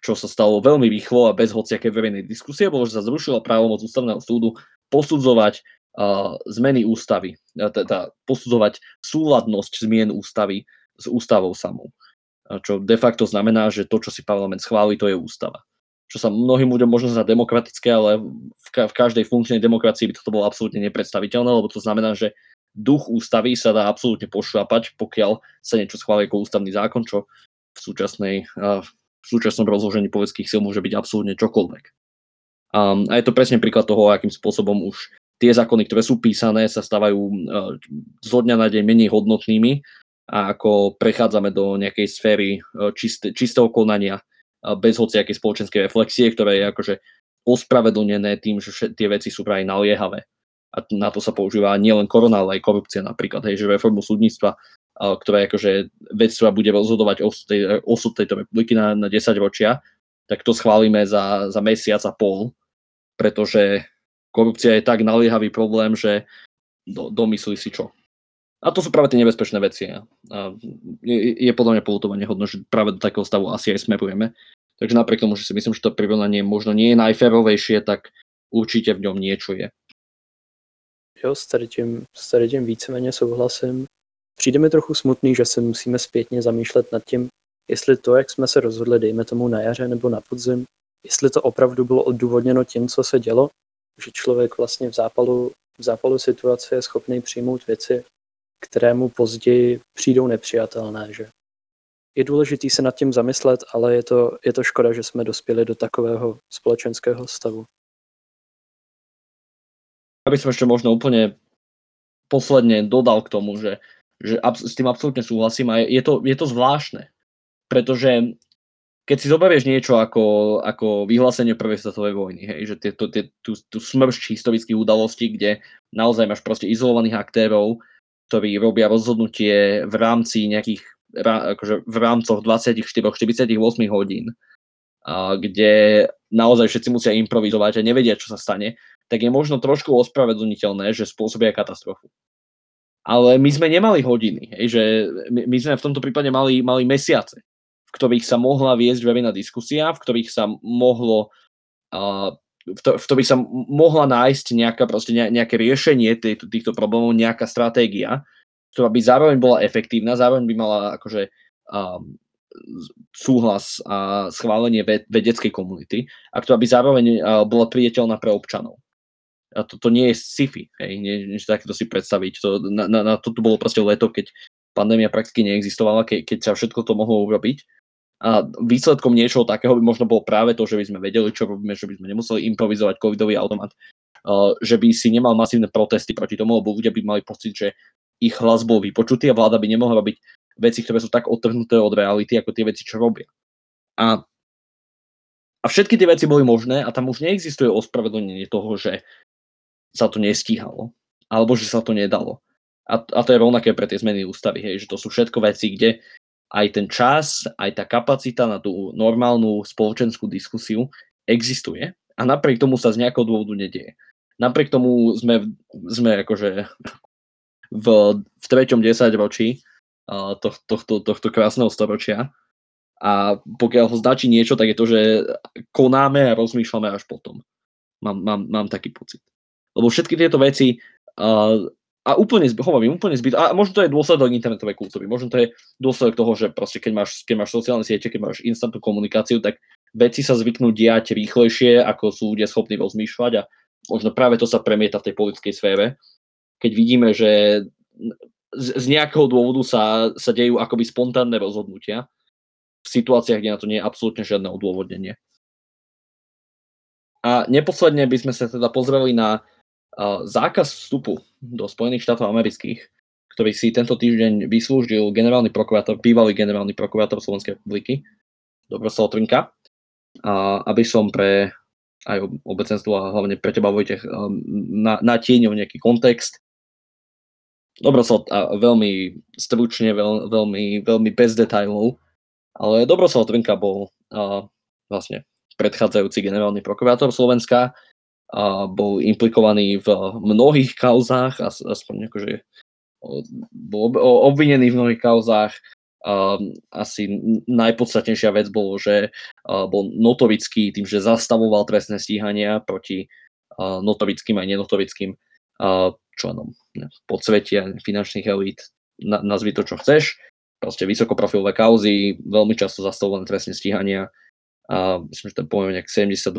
S1: čo sa stalo veľmi rýchlo a bez hociakej verejnej diskusie, bolo, že sa zrušila právomoc ústavného súdu posudzovať uh, zmeny ústavy, teda posudzovať súladnosť zmien ústavy s ústavou samou. Čo de facto znamená, že to, čo si parlament schváli, to je ústava. Čo sa mnohým ľuďom možno za demokratické, ale v, ka- v každej funkčnej demokracii by toto bolo absolútne nepredstaviteľné, lebo to znamená, že duch ústavy sa dá absolútne pošľapať, pokiaľ sa niečo schváli ako ústavný zákon, čo v súčasnej v súčasnom rozložení poveckých síl môže byť absolútne čokoľvek. Um, a je to presne príklad toho, akým spôsobom už tie zákony, ktoré sú písané, sa stávajú uh, zo dňa na deň menej hodnotnými a ako prechádzame do nejakej sféry uh, čist, čistého konania bez hociakej spoločenskej reflexie, ktoré je akože ospravedlnené tým, že tie veci sú práve naliehavé. A na to sa používa nielen korona, ale aj korupcia napríklad, hej, že reformu súdnictva ktorá je akože vec, ktorá bude rozhodovať osud, tej, osud tejto republiky na, na 10 ročia, tak to schválime za, za mesiac a pol, pretože korupcia je tak naliehavý problém, že do, domyslí si čo. A to sú práve tie nebezpečné veci. A je, je podľa mňa polutovanie hodno, že práve do takého stavu asi aj smerujeme. Takže napriek tomu, že si myslím, že to prirovnanie možno nie je najférovejšie, tak určite v ňom niečo je.
S2: Jo, s tady tím, s tady tím víceméně souhlasím. Přijde mi trochu smutný, že se musíme zpětně zamýšlet nad tím, jestli to, jak jsme se rozhodli, dejme tomu na jaře nebo na podzim, jestli to opravdu bylo odůvodněno tím, co se dělo, že člověk vlastně v zápalu, v zápalu situace je schopný přijmout věci, které mu později přijdou nepřijatelné. Že? Je důležité se nad tím zamyslet, ale je to, je to škoda, že jsme dospěli do takového společenského stavu.
S1: Aby som ešte možno úplne posledne dodal k tomu, že že s tým absolútne súhlasím a je to, je to zvláštne, pretože keď si zoberieš niečo ako, ako vyhlásenie prvej svetovej vojny, hej, že tie, to, tie, tú, tú smršť historických udalostí, kde naozaj máš proste izolovaných aktérov, ktorí robia rozhodnutie v rámci nejakých, akože v rámcoch 24-48 hodín, kde naozaj všetci musia improvizovať a nevedia, čo sa stane, tak je možno trošku ospravedlniteľné, že spôsobia katastrofu. Ale my sme nemali hodiny, že my, sme v tomto prípade mali, mali mesiace, v ktorých sa mohla viesť verejná diskusia, v ktorých sa mohlo uh, v, to, v ktorých sa mohla nájsť nejaká, proste ne, nejaké riešenie týchto problémov, nejaká stratégia, ktorá by zároveň bola efektívna, zároveň by mala akože um, súhlas a schválenie vedeckej komunity a ktorá by zároveň uh, bola priateľná pre občanov a to, to nie je sci-fi, hej, nie, niečo takéto si predstaviť. To, na, na, na to tu bolo proste leto, keď pandémia prakticky neexistovala, ke, keď sa všetko to mohlo urobiť. A výsledkom niečoho takého by možno bolo práve to, že by sme vedeli, čo robíme, že by sme nemuseli improvizovať covidový automat, uh, že by si nemal masívne protesty proti tomu, lebo ľudia by mali pocit, že ich hlas bol vypočutý a vláda by nemohla robiť veci, ktoré sú tak odtrhnuté od reality, ako tie veci, čo robia. A, a všetky tie veci boli možné a tam už neexistuje ospravedlnenie toho, že sa to nestíhalo, alebo že sa to nedalo. A, a to je rovnaké pre tie zmeny ústavy, hej, že to sú všetko veci, kde aj ten čas, aj tá kapacita na tú normálnu spoločenskú diskusiu existuje a napriek tomu sa z nejakého dôvodu nedieje. Napriek tomu sme, sme akože v, v treťom desaťročí uh, tohto, tohto, tohto krásneho storočia a pokiaľ ho značí niečo, tak je to, že konáme a rozmýšľame až potom. Mám, mám, mám taký pocit. Lebo všetky tieto veci uh, a úplne, hovorím, úplne zbyt. A možno to je dôsledok internetovej kultúry. Možno to je dôsledok toho, že proste keď máš, keď máš sociálne siete, keď máš instantnú komunikáciu, tak veci sa zvyknú diať rýchlejšie, ako sú ľudia schopní rozmýšľať a možno práve to sa premieta v tej politickej sfére. Keď vidíme, že z, nejakého dôvodu sa, sa dejú akoby spontánne rozhodnutia v situáciách, kde na to nie je absolútne žiadne odôvodnenie. A neposledne by sme sa teda pozreli na zákaz vstupu do Spojených štátov amerických, ktorý si tento týždeň vyslúžil generálny prokurátor, bývalý generálny prokurátor Slovenskej republiky, Dobroslav Trinka, a aby som pre aj obecenstvo a hlavne pre teba Vojtech na, natieňov nejaký kontext. Dobrosol a veľmi stručne, veľ, veľmi, veľmi bez detailov, ale Dobrosol Trinka bol a, vlastne predchádzajúci generálny prokurátor Slovenska, a bol implikovaný v mnohých kauzách, aspoň akože bol obvinený v mnohých kauzách. Asi najpodstatnejšia vec bolo, že bol notorický tým, že zastavoval trestné stíhania proti notorickým aj nenotorickým členom podsvetia finančných elít. Nazvi to, čo chceš. Proste vysokoprofilové kauzy, veľmi často zastavované trestné stíhania a myslím, že ten poviem nejak 72-0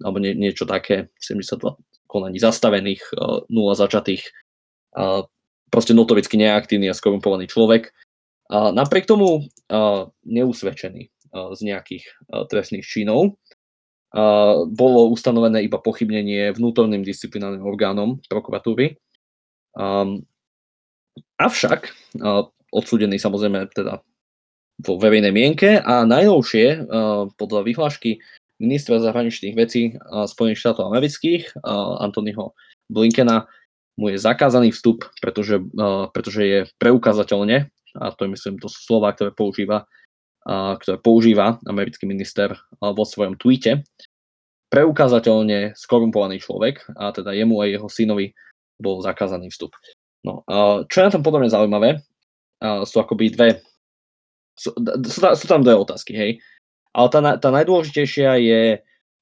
S1: alebo nie, niečo také, 72 konaní zastavených, 0 začatých, a proste notoricky neaktívny a skorumpovaný človek. A napriek tomu a, neusvedčený a, z nejakých a, trestných činov. A, bolo ustanovené iba pochybnenie vnútorným disciplinárnym orgánom prokuratúry. A, avšak a, odsúdený samozrejme teda vo verejnej mienke a najnovšie podľa vyhlášky ministra zahraničných vecí Spojených štátov amerických Antonyho Blinkena mu je zakázaný vstup, pretože, pretože je preukázateľne, a to myslím, to sú slova, ktoré používa, ktoré používa americký minister vo svojom tweete, preukázateľne skorumpovaný človek a teda jemu aj jeho synovi bol zakázaný vstup. No, čo je na tom podobne zaujímavé, sú akoby dve sú, sú, tam dve otázky, hej. Ale tá, tá najdôležitejšia je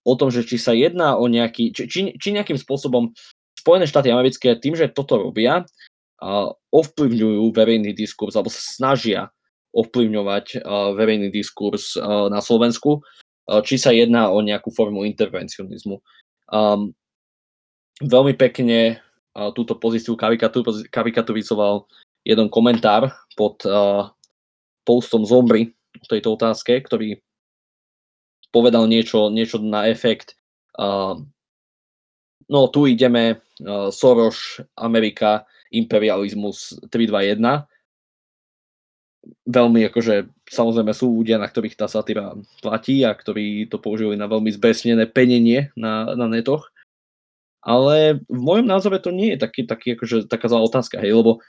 S1: o tom, že či sa jedná o nejaký, či, či, nejakým spôsobom Spojené štáty americké tým, že toto robia, ovplyvňujú verejný diskurs alebo sa snažia ovplyvňovať verejný diskurs na Slovensku, či sa jedná o nejakú formu intervencionizmu. Um, veľmi pekne túto pozíciu karikaturizoval jeden komentár pod uh, postom Zombry v tejto otázke, ktorý povedal niečo, niečo na efekt uh, no tu ideme uh, Soros, Amerika, imperializmus 321 veľmi akože, samozrejme sú ľudia, na ktorých tá satíra platí a ktorí to používali na veľmi zbesnené penenie na, na netoch. Ale v mojom názore to nie je taký, taký akože, taká zlá otázka, hej, lebo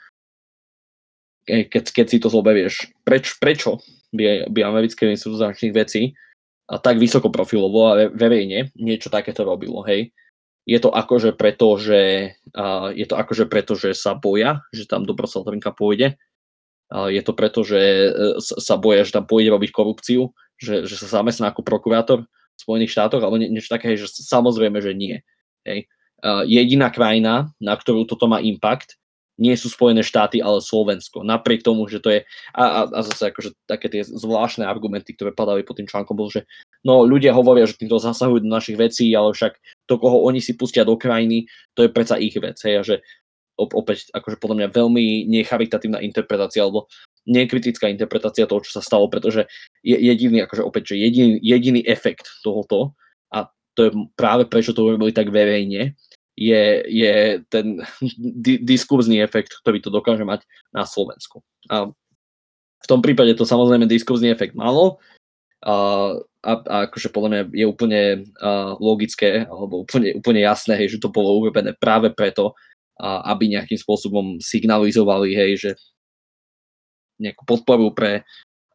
S1: keď, keď si to zoberieš, preč, prečo by, by americké ministerstvo zahraničných vecí a tak vysoko profilovo a verejne niečo takéto robilo, hej. Je to akože preto, že, uh, je to akože preto, že sa boja, že tam Dobrosaltrinka pôjde. Uh, je to preto, že uh, sa boja, že tam pôjde robiť korupciu, že, že sa zamestná ako prokurátor v Spojených štátoch, alebo nie, niečo také, že samozrejme, že nie. Hej. Uh, jediná krajina, na ktorú toto má impact, nie sú Spojené štáty, ale Slovensko. Napriek tomu, že to je, a, a, a zase akože také tie zvláštne argumenty, ktoré padali pod tým článkom, bol, že no ľudia hovoria, že týmto zasahujú do našich vecí, ale však to, koho oni si pustia do krajiny, to je predsa ich vec, hej, a že opäť, akože podľa mňa veľmi necharitatívna interpretácia, alebo nekritická interpretácia toho, čo sa stalo, pretože je jediný, akože opäť, že jediný, jediný efekt tohoto, a to je práve prečo to robili tak verejne, je, je ten di- diskurzný efekt, ktorý to dokáže mať na Slovensku. A v tom prípade to samozrejme diskurzný efekt malo a, a, a akože podľa mňa je úplne a, logické alebo úplne, úplne jasné, hej, že to bolo urobené práve preto, a, aby nejakým spôsobom signalizovali, hej, že nejakú podporu pre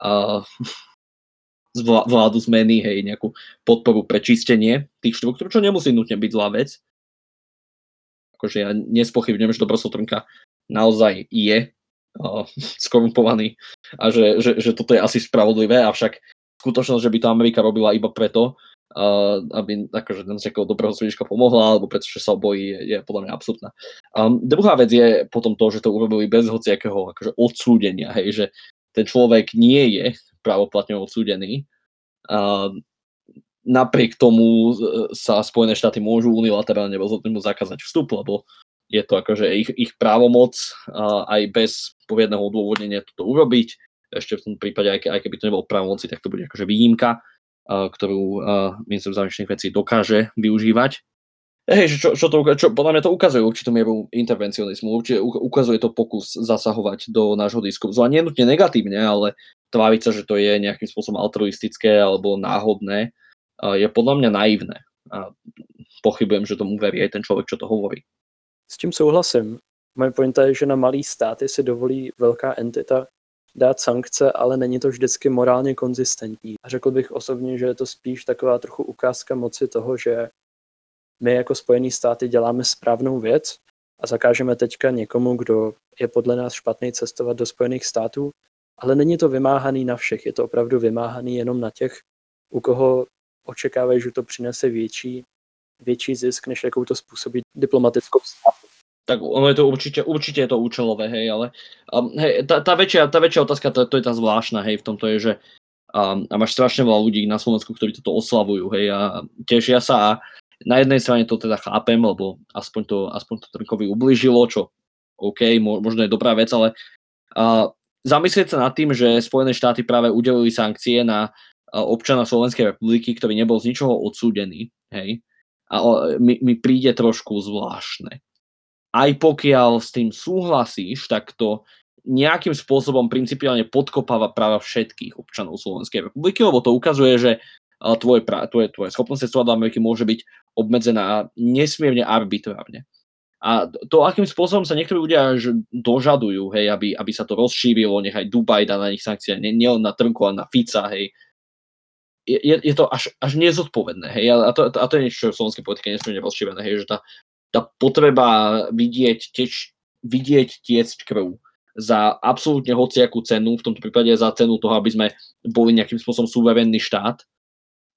S1: a, vládu zmeny, hej, nejakú podporu pre čistenie tých štruktúr, čo nemusí nutne byť zlá vec, akože ja nespochybňujem, že Dobrosotrnka naozaj je uh, skorumpovaný a že, že, že toto je asi spravodlivé, avšak skutočnosť, že by to Amerika robila iba preto, uh, aby akože z nejakého dobrého srdiečka pomohla, alebo pretože sa bojí, je, je podľa mňa absurdná. Um, druhá vec je potom to, že to urobili bez hociakého akože odsúdenia, hej, že ten človek nie je pravoplatne odsúdený. Uh, napriek tomu e, sa Spojené štáty môžu unilaterálne rozhodnúť mu zakázať vstup, lebo je to akože ich, ich právomoc aj bez poviedného odôvodnenia toto urobiť. Ešte v tom prípade, aj, aj keby to nebolo právomoci, tak to bude akože výnimka, ktorú minister zahraničných vecí dokáže využívať. Hej, čo, čo, to, čo podľa mňa to ukazuje určitú mieru intervencionizmu, určite ukazuje to pokus zasahovať do nášho diskurzu. A nenutne negatívne, ale tváriť sa, že to je nejakým spôsobom altruistické alebo náhodné je podľa mňa naivné. A pochybujem, že tomu verí aj ten človek, čo to hovorí.
S2: S tím souhlasím. Moje pointa je, že na malý státy si dovolí velká entita dát sankce, ale není to vždycky morálně konzistentní. A řekl bych osobně, že je to spíš taková trochu ukázka moci toho, že my jako Spojený státy děláme správnou věc a zakážeme teďka někomu, kdo je podle nás špatný cestovat do Spojených států, ale není to vymáhaný na všech, je to opravdu vymáhaný jenom na těch, u koho očekávají, že to přinese větší, větší zisk, než jakou to způsobí diplomatickou státu.
S1: Tak ono je to určite, určite je to účelové, hej, ale um, hej, tá, tá, väčšia, tá väčšia otázka, to, to je tá zvláštna, hej, v tomto je, že um, a máš strašne veľa ľudí na Slovensku, ktorí toto oslavujú, hej, a tešia sa a na jednej strane to teda chápem, lebo aspoň to, aspoň to Trnkovi ublížilo, čo OK, možno je dobrá vec, ale uh, zamyslieť sa nad tým, že Spojené štáty práve udelili sankcie na občana Slovenskej republiky, ktorý nebol z ničoho odsúdený, hej, a mi, mi príde trošku zvláštne. Aj pokiaľ s tým súhlasíš, tak to nejakým spôsobom principiálne podkopáva práva všetkých občanov Slovenskej republiky, lebo to ukazuje, že tvoje, tvoje, tvoje schopnosť cestovať do Ameriky môže byť obmedzená nesmierne arbitrárne. A to, akým spôsobom sa niektorí ľudia až dožadujú, hej, aby, aby sa to rozšírilo, nechaj Dubaj dá na nich sankcie, nielen na Trnku, ale na Fica, hej, je, je to až, až nezodpovedné, hej, a to, a to je niečo, čo v slovenskej politike nesmierne rozšírené, hej, že tá, tá potreba vidieť, teč, vidieť tiecť krv za absolútne hociakú cenu, v tomto prípade za cenu toho, aby sme boli nejakým spôsobom suverénny štát,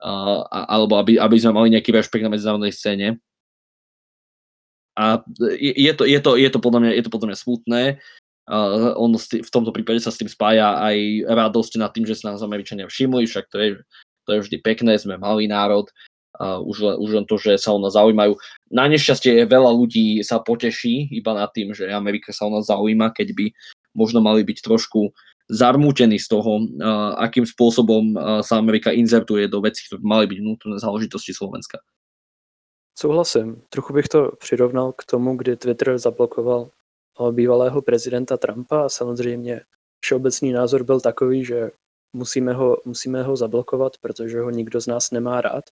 S1: uh, alebo aby, aby sme mali nejaký rešpekt na medzinárodnej scéne. A je to, je to, je to, podľa, mňa, je to podľa mňa smutné. Uh, on v tomto prípade sa s tým spája aj radosť nad tým, že sa nás Američania všimli, však to je to je vždy pekné, sme malý národ, uh, už, len, už len to, že sa o nás zaujímajú. Na nešťastie veľa ľudí sa poteší iba nad tým, že Amerika sa o nás zaujíma, keď by možno mali byť trošku zarmútení z toho, akým spôsobom sa Amerika inzertuje do vecí, ktoré mali byť vnútorné záležitosti Slovenska.
S2: Souhlasím. Trochu bych to přirovnal k tomu, kdy Twitter zablokoval bývalého prezidenta Trumpa a samozřejmě všeobecný názor byl takový, že musíme ho, musíme ho zablokovat, protože ho nikdo z nás nemá rád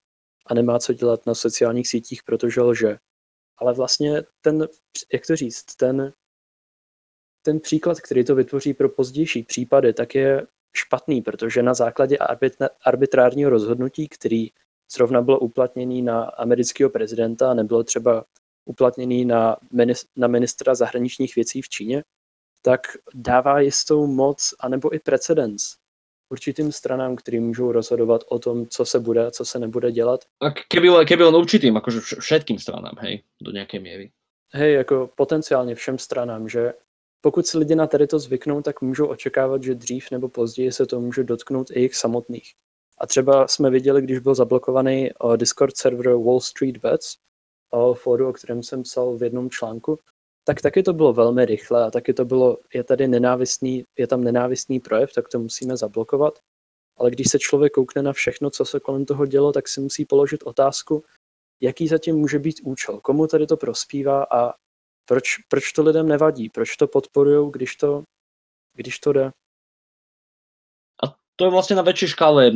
S2: a nemá co dělat na sociálních sítích, protože lže. Ale vlastně ten, jak to říct, ten, ten příklad, který to vytvoří pro pozdější případy, tak je špatný, protože na základě arbitrárního rozhodnutí, který zrovna bylo uplatněný na amerického prezidenta a nebylo třeba uplatněný na, na ministra zahraničních věcí v Číně, tak dává jistou moc anebo i precedens určitým stranám, ktorí môžu rozhodovať o tom, co se bude a co se nebude dělat.
S1: A keby, keby len určitým, akože všetkým stranám, hej, do nejakej miery.
S2: Hej, jako potenciálně všem stranám, že pokud si lidi na tady to zvyknou, tak můžou očekávat, že dřív nebo později se to může dotknout i jich samotných. A třeba jsme viděli, když byl zablokovaný eh, Discord server Wall Street Bets, eh, fóru, o kterém jsem psal v jednom článku, tak taky to bylo velmi rychle a taky to bylo, je tady nenávistný, je tam nenávistný projev, tak to musíme zablokovat. Ale když se člověk koukne na všechno, co se kolem toho dělo, tak si musí položit otázku, jaký zatím může být účel, komu tady to prospívá a proč, proč to lidem nevadí, proč to podporují, když to, když to jde.
S1: A to je vlastne na väčšej škále,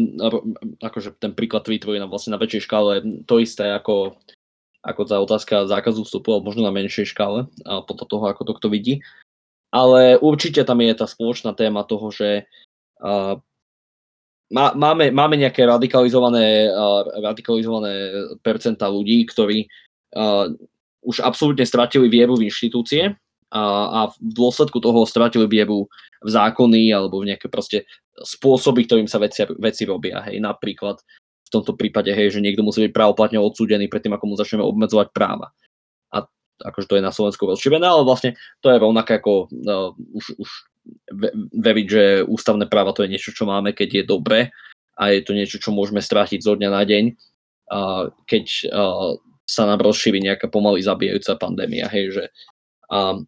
S1: akože ten príklad tweetu je vlastne na väčšej škále to isté ako ako tá otázka zákazu vstupu, alebo možno na menšej škále, podľa toho, ako to kto vidí. Ale určite tam je tá spoločná téma toho, že uh, má, máme, máme nejaké radikalizované, uh, radikalizované percenta ľudí, ktorí uh, už absolútne stratili vieru v inštitúcie a, a v dôsledku toho stratili vieru v zákony alebo v nejaké proste spôsoby, ktorým sa veci, veci robia. Hej. Napríklad v tomto prípade, hej, že niekto musí byť právoplatne odsúdený predtým, ako mu začneme obmedzovať práva. A akože to je na Slovensku rozširené, ale vlastne to je rovnaké ako uh, už, už veriť, že ústavné práva to je niečo, čo máme, keď je dobre a je to niečo, čo môžeme strátiť zo dňa na deň, uh, keď uh, sa nám rozšíri nejaká pomaly zabijajúca pandémia, hej, že um,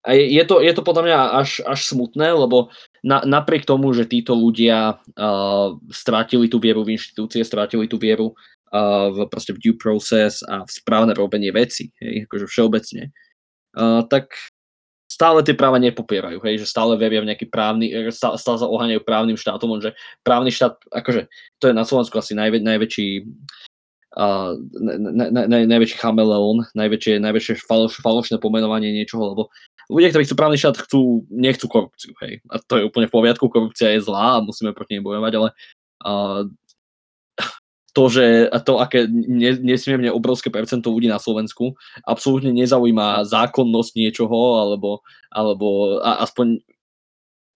S1: a je to, je to podľa mňa až, až smutné, lebo na, napriek tomu, že títo ľudia uh, strátili tú vieru v inštitúcie, strátili tú vieru uh, v, proste v due process a v správne robenie veci, hej, akože všeobecne, uh, tak stále tie práva nepopierajú, hej, že stále veria v nejaký právny, stále, stále sa oháňajú právnym štátom, že právny štát, akože to je na Slovensku asi najvä, najväčší uh, na, na, na, najväčší chameleón, najväčšie, najväčšie faloš, falošné pomenovanie niečoho, lebo ľudia, ktorí chcú právny štát, chcú, nechcú korupciu, hej. A to je úplne v poriadku, korupcia je zlá a musíme proti nej bojovať, ale uh, to, že to, aké nesmierne obrovské percento ľudí na Slovensku absolútne nezaujíma zákonnosť niečoho, alebo, alebo a, aspoň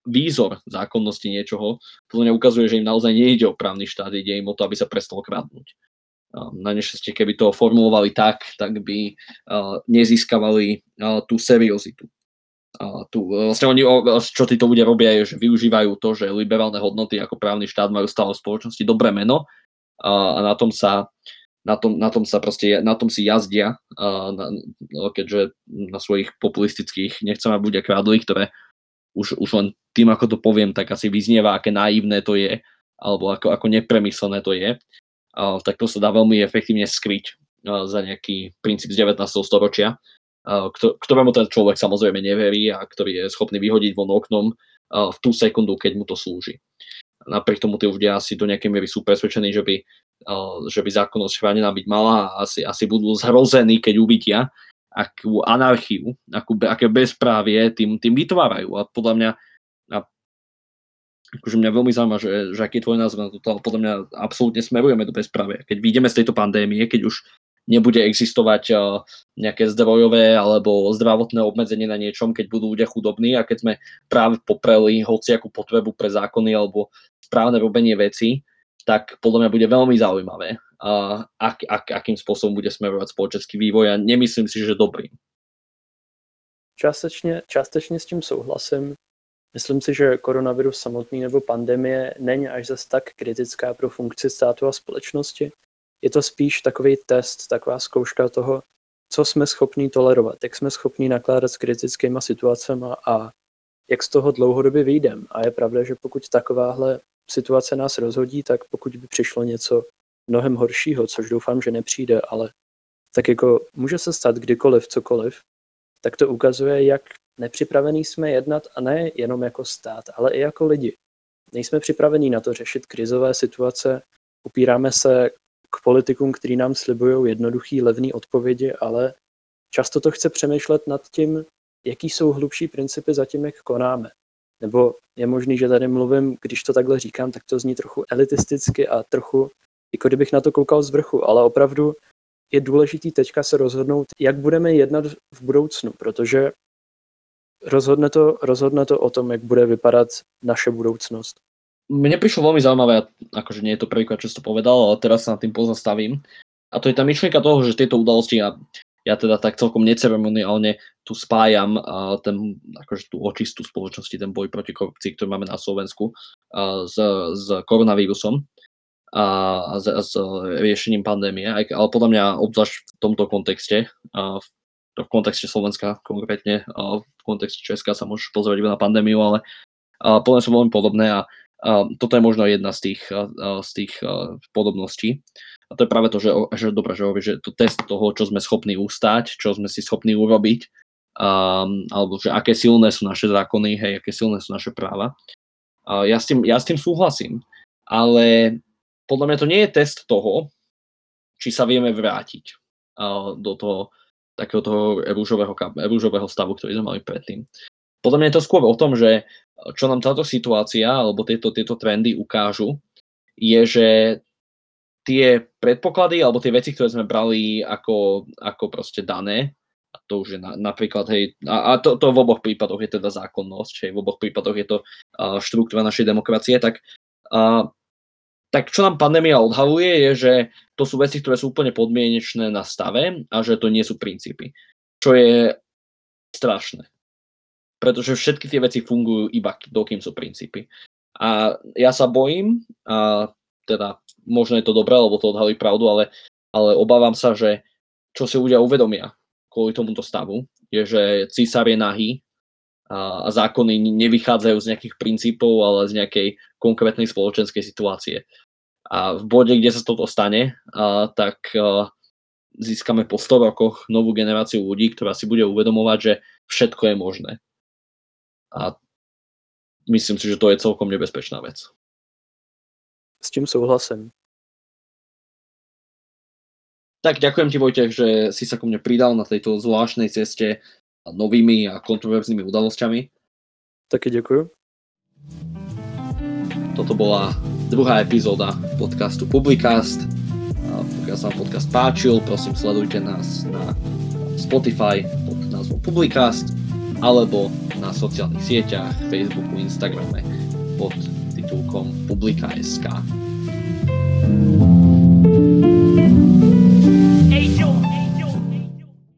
S1: výzor zákonnosti niečoho, to mňa ukazuje, že im naozaj nejde o právny štát, ide im o to, aby sa prestalo kradnúť. Na nešťastie, keby to formulovali tak, tak by nezískavali tú seriozitu. Tu, vlastne oni, čo títo ľudia robia, je, že využívajú to, že liberálne hodnoty ako právny štát majú stále v spoločnosti dobré meno a na tom sa na tom, na tom sa proste, na tom si jazdia, na, no, keďže na svojich populistických, nechcem aby ľudia krádli, ktoré už, už len tým, ako to poviem, tak asi vyznieva, aké naivné to je, alebo ako, ako nepremyslené to je, tak to sa dá veľmi efektívne skryť za nejaký princíp z 19. storočia, ktorému ten človek samozrejme neverí a ktorý je schopný vyhodiť von oknom v tú sekundu, keď mu to slúži napriek tomu tí ľudia asi do nejakej miery sú presvedčení, že by, že by zákonnosť chránená byť mala a asi, asi budú zhrození, keď uvidia, akú anarchiu, akú, aké bezprávie tým, tým vytvárajú. A podľa mňa akože mňa veľmi zaujíma, že, že aký je tvoj názor na toto, podľa mňa absolútne smerujeme do bezprávia. Keď vyjdeme z tejto pandémie, keď už nebude existovať uh, nejaké zdrojové alebo zdravotné obmedzenie na niečom, keď budú ľudia chudobní a keď sme práve popreli hociakú potrebu pre zákony alebo správne robenie veci, tak podľa mňa bude veľmi zaujímavé, uh, ak, ak, akým spôsobom bude smerovať spoločenský vývoj a nemyslím si, že dobrý.
S2: Částečně, částečně s tím souhlasím. Myslím si, že koronavirus samotný nebo pandemie není až zas tak kritická pro funkci státu a společnosti, je to spíš takový test, taková zkouška toho, co jsme schopní tolerovat, jak jsme schopní nakládat s kritickými situacemi a jak z toho dlouhodobě vyjdem. A je pravda, že pokud takováhle situace nás rozhodí, tak pokud by přišlo něco mnohem horšího, což doufám, že nepřijde, ale tak jako může se stát kdykoliv, cokoliv, tak to ukazuje, jak nepřipravení jsme jednat a ne jenom jako stát, ale i jako lidi. Nejsme připravení na to řešit krizové situace, upíráme se k politikům, kteří nám slibují jednoduchý, levný odpovědi, ale často to chce přemýšlet nad tím, jaký jsou hlubší principy za tím, jak konáme. Nebo je možný, že tady mluvím, když to takhle říkám, tak to zní trochu elitisticky a trochu, jako kdybych na to koukal z vrchu, ale opravdu je důležitý teďka se rozhodnout, jak budeme jednat v budoucnu, protože rozhodne to, rozhodne to o tom, jak bude vypadat naše budoucnost
S1: mne prišlo veľmi zaujímavé, akože nie je to prvýkrát, čo si to povedal, ale teraz sa nad tým pozastavím. A to je tá myšlienka toho, že tieto udalosti, ja, ja teda tak celkom neceremoniálne tu spájam uh, ten, akože tú očistú spoločnosti, ten boj proti korupcii, ktorý máme na Slovensku uh, s, s koronavírusom a, a s, s riešením pandémie, aj, ale podľa mňa obzvlášť v tomto kontexte, uh, v kontexte Slovenska konkrétne, uh, v kontexte Česka sa môžeš pozrieť iba na pandémiu, ale uh, podľa sú veľmi podobné a toto je možno jedna z tých, z tých podobností. A to je práve to, že, že dobre, že že to test toho, čo sme schopní ustať, čo sme si schopní urobiť, um, alebo že aké silné sú naše zákony, hej, aké silné sú naše práva. Uh, ja, s tým, ja s tým súhlasím, ale podľa mňa to nie je test toho, či sa vieme vrátiť uh, do toho takého toho rúžového, rúžového stavu, ktorý sme mali predtým. Podľa mňa je to skôr o tom, že čo nám táto situácia alebo tieto, tieto trendy ukážu, je, že tie predpoklady alebo tie veci, ktoré sme brali ako, ako proste dané, a to už je na, napríklad, hej, a, a to, to v oboch prípadoch je teda zákonnosť, hej, v oboch prípadoch je to uh, štruktúra našej demokracie, tak, uh, tak čo nám pandémia odhaluje, je, že to sú veci, ktoré sú úplne podmienečné na stave a že to nie sú princípy. Čo je strašné pretože všetky tie veci fungujú iba dokým sú princípy. A ja sa bojím, a teda možno je to dobré, lebo to odhalí pravdu, ale, ale obávam sa, že čo si ľudia uvedomia kvôli tomuto stavu, je, že císar je nahý a, a zákony nevychádzajú z nejakých princípov, ale z nejakej konkrétnej spoločenskej situácie. A v bode, kde sa toto stane, a, tak a, získame po 100 rokoch novú generáciu ľudí, ktorá si bude uvedomovať, že všetko je možné a myslím si, že to je celkom nebezpečná vec.
S2: S tím souhlasím.
S1: Tak ďakujem ti Vojtech, že si sa ku mne pridal na tejto zvláštnej ceste novými a kontroverznými udalosťami.
S2: Taky děkuju.
S1: Toto bola druhá epizóda podcastu Publicast. Pokiaľ sa vám podcast páčil, prosím sledujte nás na Spotify pod názvom Publicast alebo na sociálnych sieťach, Facebooku, Instagrame pod titulkom Publika.sk. thank